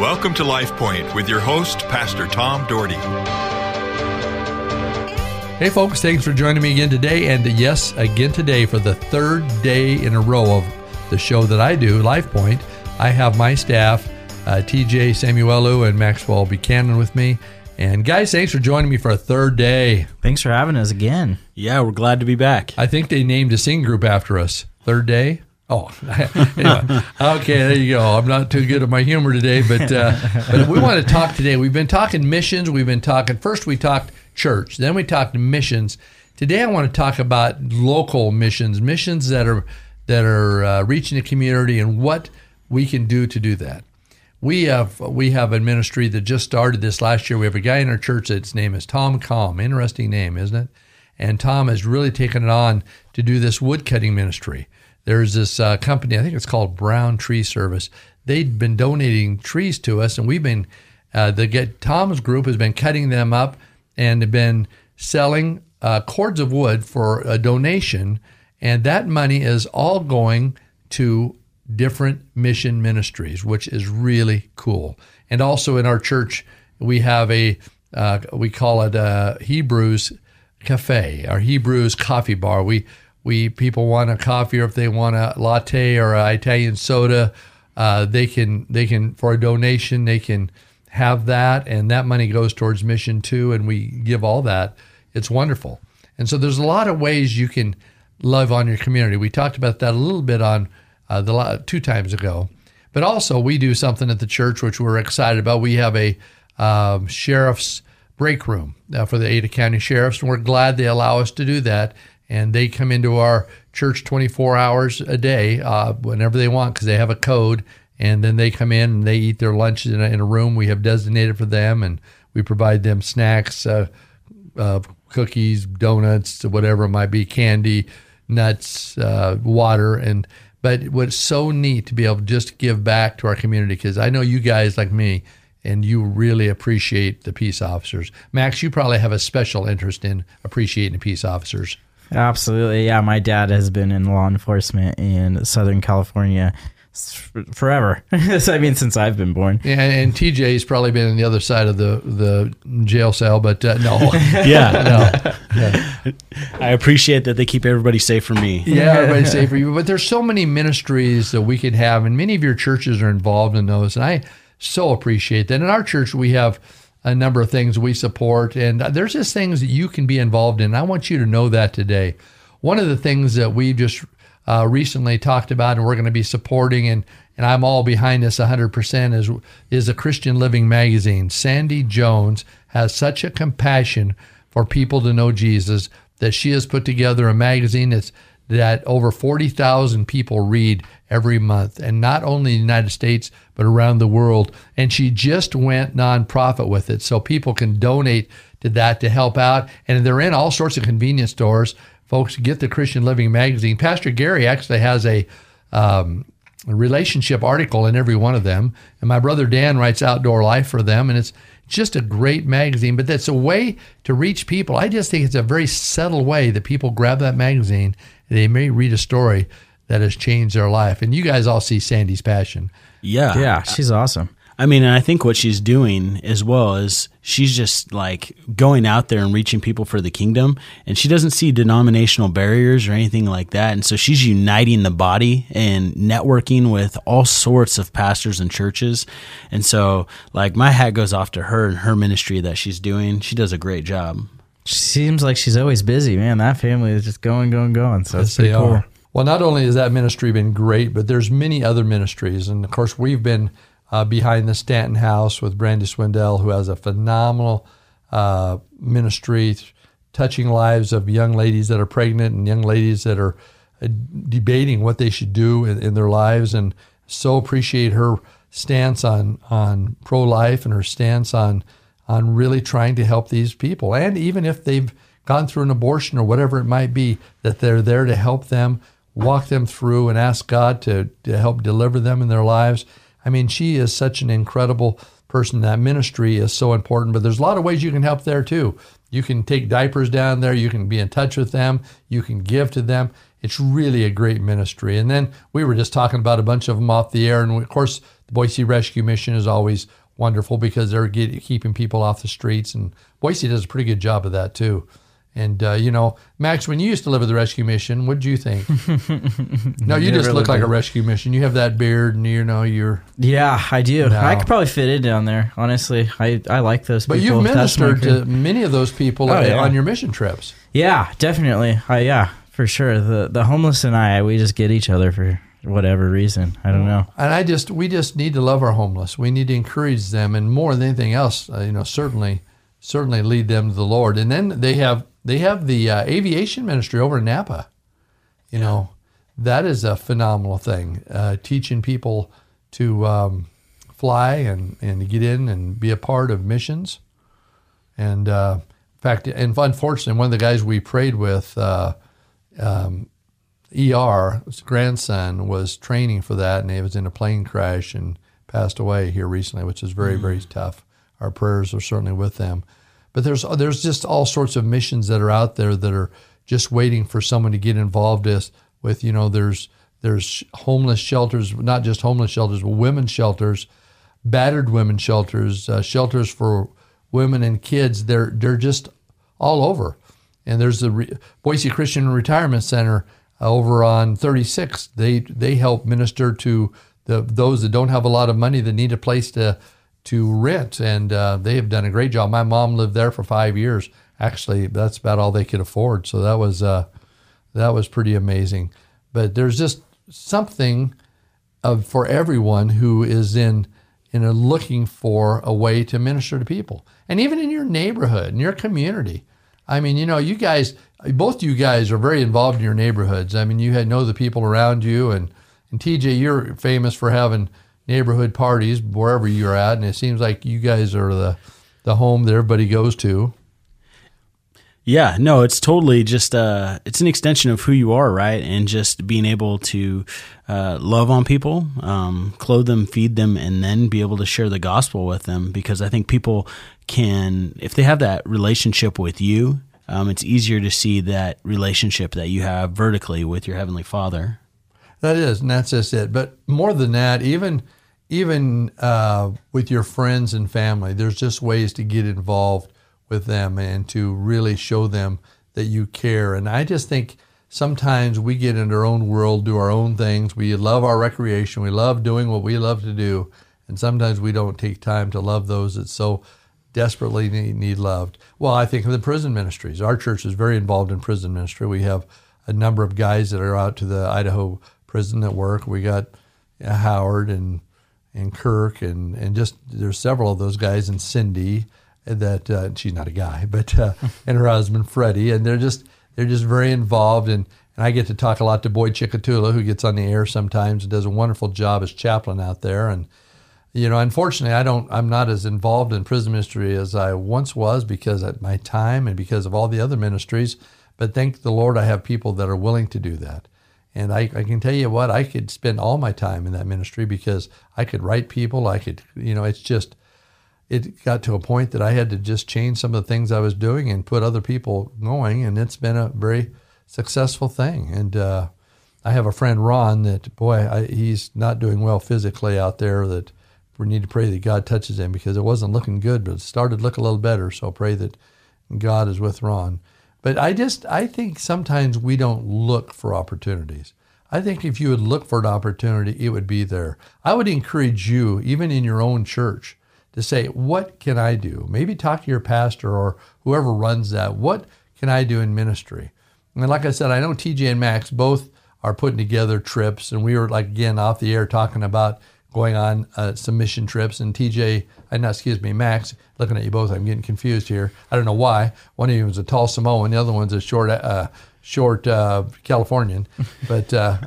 Welcome to Life Point with your host, Pastor Tom Dougherty. Hey, folks, thanks for joining me again today. And yes, again today for the third day in a row of the show that I do, Life Point. I have my staff, uh, TJ Samuelu and Maxwell Buchanan with me. And guys, thanks for joining me for a third day. Thanks for having us again. Yeah, we're glad to be back. I think they named a sing group after us. Third day. Oh, anyway. okay. There you go. I'm not too good at my humor today, but uh, but we want to talk today. We've been talking missions. We've been talking. First, we talked church. Then we talked missions. Today, I want to talk about local missions, missions that are that are uh, reaching the community, and what we can do to do that. We have we have a ministry that just started this last year. We have a guy in our church that's name is Tom Calm. Interesting name, isn't it? And Tom has really taken it on to do this wood cutting ministry there's this uh, company, I think it's called Brown Tree Service. They've been donating trees to us, and we've been, uh, the get Tom's group has been cutting them up and been selling uh, cords of wood for a donation, and that money is all going to different mission ministries, which is really cool. And also in our church, we have a uh, we call it a Hebrews Cafe, our Hebrews coffee bar. We we people want a coffee or if they want a latte or an Italian soda, uh, they can they can for a donation they can have that and that money goes towards mission too and we give all that. It's wonderful. And so there's a lot of ways you can love on your community. We talked about that a little bit on uh, the two times ago. But also we do something at the church which we're excited about. We have a um, sheriff's break room uh, for the Ada County sheriffs, and we're glad they allow us to do that and they come into our church 24 hours a day uh, whenever they want because they have a code. And then they come in and they eat their lunch in a, in a room. We have designated for them and we provide them snacks uh, uh, cookies donuts whatever it might be candy nuts uh, water. And but what's so neat to be able to just give back to our community because i know you guys like me and you really appreciate the peace officers. Max you probably have a special interest in appreciating the peace officers Absolutely. Yeah, my dad has been in law enforcement in Southern California forever. I mean, since I've been born. Yeah, and TJ's probably been on the other side of the the jail cell, but uh, no. yeah, no. Yeah. I appreciate that they keep everybody safe for me. Yeah, everybody's safe for you. But there's so many ministries that we could have, and many of your churches are involved in those, and I so appreciate that. In our church, we have a number of things we support, and there's just things that you can be involved in. I want you to know that today. One of the things that we've just uh, recently talked about, and we're going to be supporting, and and I'm all behind this 100%, is is a Christian Living magazine. Sandy Jones has such a compassion for people to know Jesus that she has put together a magazine that's that over 40,000 people read every month, and not only in the United States, but around the world. And she just went nonprofit with it. So people can donate to that to help out. And they're in all sorts of convenience stores. Folks, get the Christian Living magazine. Pastor Gary actually has a, um, a relationship article in every one of them. And my brother Dan writes Outdoor Life for them. And it's just a great magazine, but that's a way to reach people. I just think it's a very subtle way that people grab that magazine they may read a story that has changed their life. And you guys all see Sandy's passion. Yeah. Yeah, she's awesome. I mean, and I think what she's doing as well is she's just like going out there and reaching people for the kingdom. And she doesn't see denominational barriers or anything like that. And so she's uniting the body and networking with all sorts of pastors and churches. And so, like, my hat goes off to her and her ministry that she's doing. She does a great job. She seems like she's always busy, man. That family is just going, going, going. So it's pretty cool. Are. Well, not only has that ministry been great, but there's many other ministries, and of course we've been uh, behind the Stanton House with Brandi Swindell, who has a phenomenal uh, ministry, touching lives of young ladies that are pregnant and young ladies that are uh, debating what they should do in, in their lives, and so appreciate her stance on on pro life and her stance on on really trying to help these people. And even if they've gone through an abortion or whatever it might be, that they're there to help them, walk them through, and ask God to, to help deliver them in their lives. I mean, she is such an incredible person. That ministry is so important, but there's a lot of ways you can help there too. You can take diapers down there, you can be in touch with them, you can give to them. it's really a great ministry. And then we were just talking about a bunch of them off the air, and of course, the Boise Rescue Mission is always wonderful because they're keeping people off the streets, and Boise does a pretty good job of that too. And uh, you know, Max, when you used to live at the rescue mission, what did you think? no, you just look like a rescue mission. You have that beard, and you know you're. Yeah, I do. No. I could probably fit in down there. Honestly, I, I like those But people. you've ministered to many of those people Oh, yeah. on your mission trips. Yeah, definitely. I yeah, for sure. The the homeless and I, we just get each other for whatever reason. I don't know. And I just, we just need to love our homeless. We need to encourage them, and more than anything else, uh, you know, certainly, certainly lead them to the Lord. And then they have, they have the uh, aviation ministry over in Nampa. You know, that is a phenomenal thing. Uh, teaching people to um, fly and and to get in and be a part of missions. And uh, in fact, and unfortunately, one of the guys we prayed with. Uh, ER, his grandson was training for that, and he was in a plane crash and passed away here recently, which is very, very tough. Our prayers are certainly with them. But there's there's just all sorts of missions that are out there that are just waiting for someone to get involved with. With you know, there's there's homeless shelters, not just homeless shelters, but women's shelters, battered women's shelters, uh, shelters for women and kids. They're they're just all over. And there's the Re- Boise Christian Retirement Center uh, over on 36. They they help minister to the those that don't have a lot of money that need a place to to rent, and uh, they have done a great job. My mom lived there for five years. Actually, that's about all they could afford. So that was uh, that was pretty amazing. But there's just something of for everyone who is in in looking for a way to minister to people, and even in your neighborhood, in your community. I mean, you know, you guys, both you guys are very involved in your neighborhoods. I mean, you had know the people around you, and and TJ, you're famous for having neighborhood parties wherever you're at, and it seems like you guys are the the home that everybody goes to. Yeah, no, it's totally just uh, it's an extension of who you are, right? And just being able to uh, love on people, um, clothe them, feed them, and then be able to share the gospel with them. Because I think people can, if they have that relationship with you, um, it's easier to see that relationship that you have vertically with your heavenly Father. That is, and that's just it. But more than that, even even uh, with your friends and family, there's just ways to get involved with them and to really show them that you care. And I just think sometimes we get in our own world, do our own things. We love our recreation. We love doing what we love to do, and sometimes we don't take time to love those that so desperately need, need loved. Well, I think of the prison ministries. Our church is very involved in prison ministry. We have a number of guys that are out to the Idaho prison at work. We got uh, Howard and and Kirk and and just there's several of those guys and Cindy that uh, she's not a guy, but uh, and her husband Freddie, and they're just they're just very involved and. And I get to talk a lot to Boyd Chikatula, who gets on the air sometimes and does a wonderful job as chaplain out there. And you know, unfortunately, I don't. I'm not as involved in prison ministry as I once was because of my time and because of all the other ministries. But thank the Lord, I have people that are willing to do that. And I, I can tell you what, I could spend all my time in that ministry because I could write people. I could, you know, it's just, it got to a point that I had to just change some of the things I was doing and put other people going. And it's been a very successful thing. And uh, I have a friend, Ron, that, boy, I, he's not doing well physically out there. That we need to pray that God touches him because it wasn't looking good, but it started to look a little better. So pray that God is with Ron. But I just I think sometimes we don't look for opportunities. I think if you would look for an opportunity, it would be there. I would encourage you, even in your own church, to say, What can I do? Maybe talk to your pastor or whoever runs that. What can I do in ministry? And like I said, I know TJ and Max both are putting together trips, and we were like again off the air talking about going on uh, some mission trips. And TJ, uh, excuse me, Max, looking at you both, I'm getting confused here. I don't know why. One of you is a tall Samoan, the other one's a short, uh, short uh, Californian, but uh,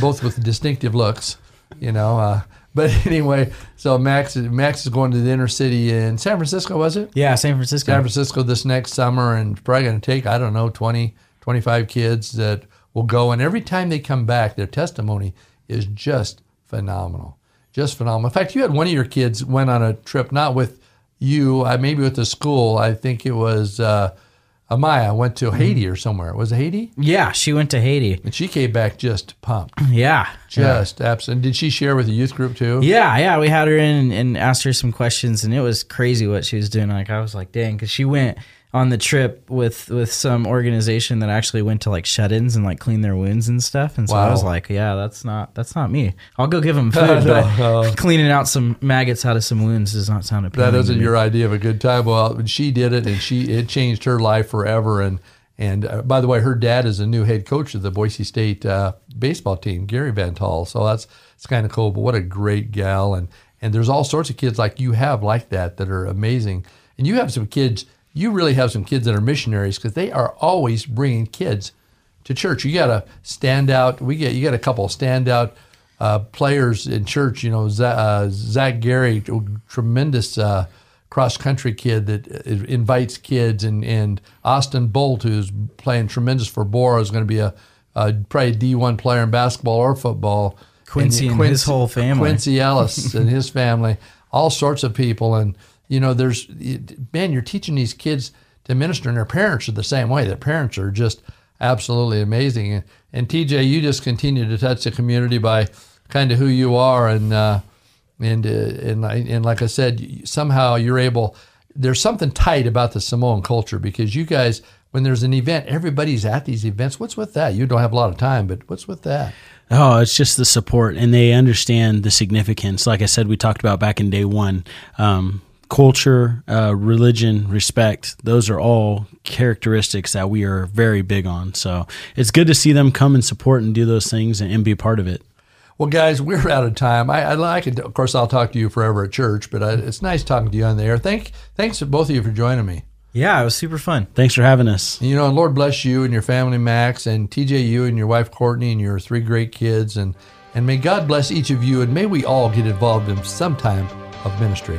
both with distinctive looks, you know. Uh, but anyway, so Max, Max is going to the inner city in San Francisco, was it? Yeah, San Francisco. San Francisco this next summer and probably going to take, I don't know, 20, 25 kids that will go. And every time they come back, their testimony is just phenomenal. Just phenomenal. In fact, you had one of your kids went on a trip, not with you, uh, maybe with the school. I think it was uh, Amaya went to Haiti or somewhere. Was it Haiti? Yeah, she went to Haiti. And she came back just pumped. Yeah. Just absolutely. Did she share with the youth group too? Yeah, yeah. We had her in and, and asked her some questions, and it was crazy what she was doing. Like I was like, dang, because she went on the trip with with some organization that actually went to like shut-ins and like clean their wounds and stuff. And so I was like, yeah, that's not that's not me. I'll go give them food, but cleaning out some maggots out of some wounds does not sound appealing. that isn't your idea of a good time. Well, she did it, and she it changed her life forever. And and uh, by the way, her dad is a new head coach of the Boise State uh, baseball team, Gary Van Tassel. So that's it's kind of cool. But what a great gal! And and there's all sorts of kids like you have like that that are amazing. And you have some kids. You really have some kids that are missionaries because they are always bringing kids to church. You got a standout. We get you got a couple of standout uh, players in church. You know, Zach, uh, Zach Gary, tremendous uh, cross country kid that uh, invites kids, and and Austin Bolt, who's playing tremendous for Borah, is going to be a, a probably a D one player in basketball or football. Quincy and his whole family. Quincy Ellis and his family, all sorts of people, and you know, there's man, you're teaching these kids to minister, and their parents are the same way. Their parents are just absolutely amazing. And, and TJ, you just continue to touch the community by kind of who you are, and uh, and uh, and I- and like I said, somehow you're able. There's something tight about the Samoan culture because you guys, when there's an event, everybody's at these events. What's with that? You don't have a lot of time, but what's with that? Oh, it's just the support, and they understand the significance. Like I said, we talked about back in day one. Um, culture, uh, religion, respect, those are all characteristics that we are very big on. So it's good to see them come and support and do those things and, and be a part of it. Well, guys, we're out of time. I, I like it. Of course, I'll talk to you forever at church, but I, it's nice talking to you on the air. Thank, thanks to both of you for joining me. Yeah, it was super fun. Thanks for having us. And, you know, Lord bless you and your family, Max, and TJ, you and your wife Courtney, and your three great kids, and and may God bless each of you, and may we all get involved in some time of ministry.